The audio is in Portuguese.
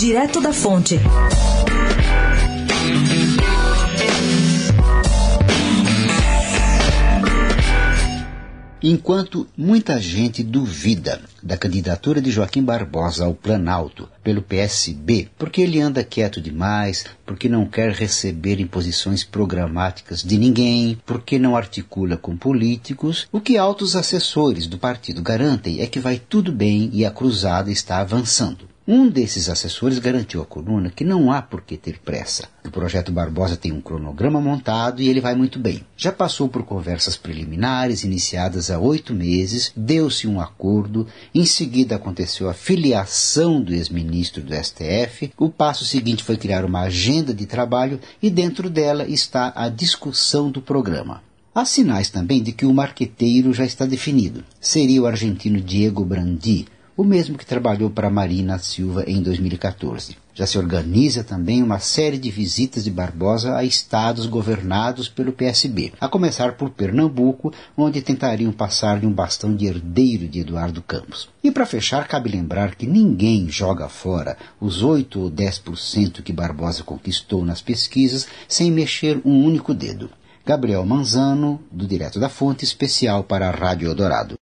Direto da Fonte. Enquanto muita gente duvida da candidatura de Joaquim Barbosa ao Planalto pelo PSB, porque ele anda quieto demais, porque não quer receber imposições programáticas de ninguém, porque não articula com políticos, o que altos assessores do partido garantem é que vai tudo bem e a cruzada está avançando. Um desses assessores garantiu à coluna que não há por que ter pressa. O projeto Barbosa tem um cronograma montado e ele vai muito bem. Já passou por conversas preliminares iniciadas há oito meses, deu-se um acordo, em seguida aconteceu a filiação do ex-ministro do STF, o passo seguinte foi criar uma agenda de trabalho e dentro dela está a discussão do programa. Há sinais também de que o marqueteiro já está definido. Seria o argentino Diego Brandi, o mesmo que trabalhou para Marina Silva em 2014. Já se organiza também uma série de visitas de Barbosa a estados governados pelo PSB, a começar por Pernambuco, onde tentariam passar-lhe um bastão de herdeiro de Eduardo Campos. E para fechar, cabe lembrar que ninguém joga fora os 8 ou 10% que Barbosa conquistou nas pesquisas sem mexer um único dedo. Gabriel Manzano, do Direto da Fonte, especial para a Rádio Eldorado.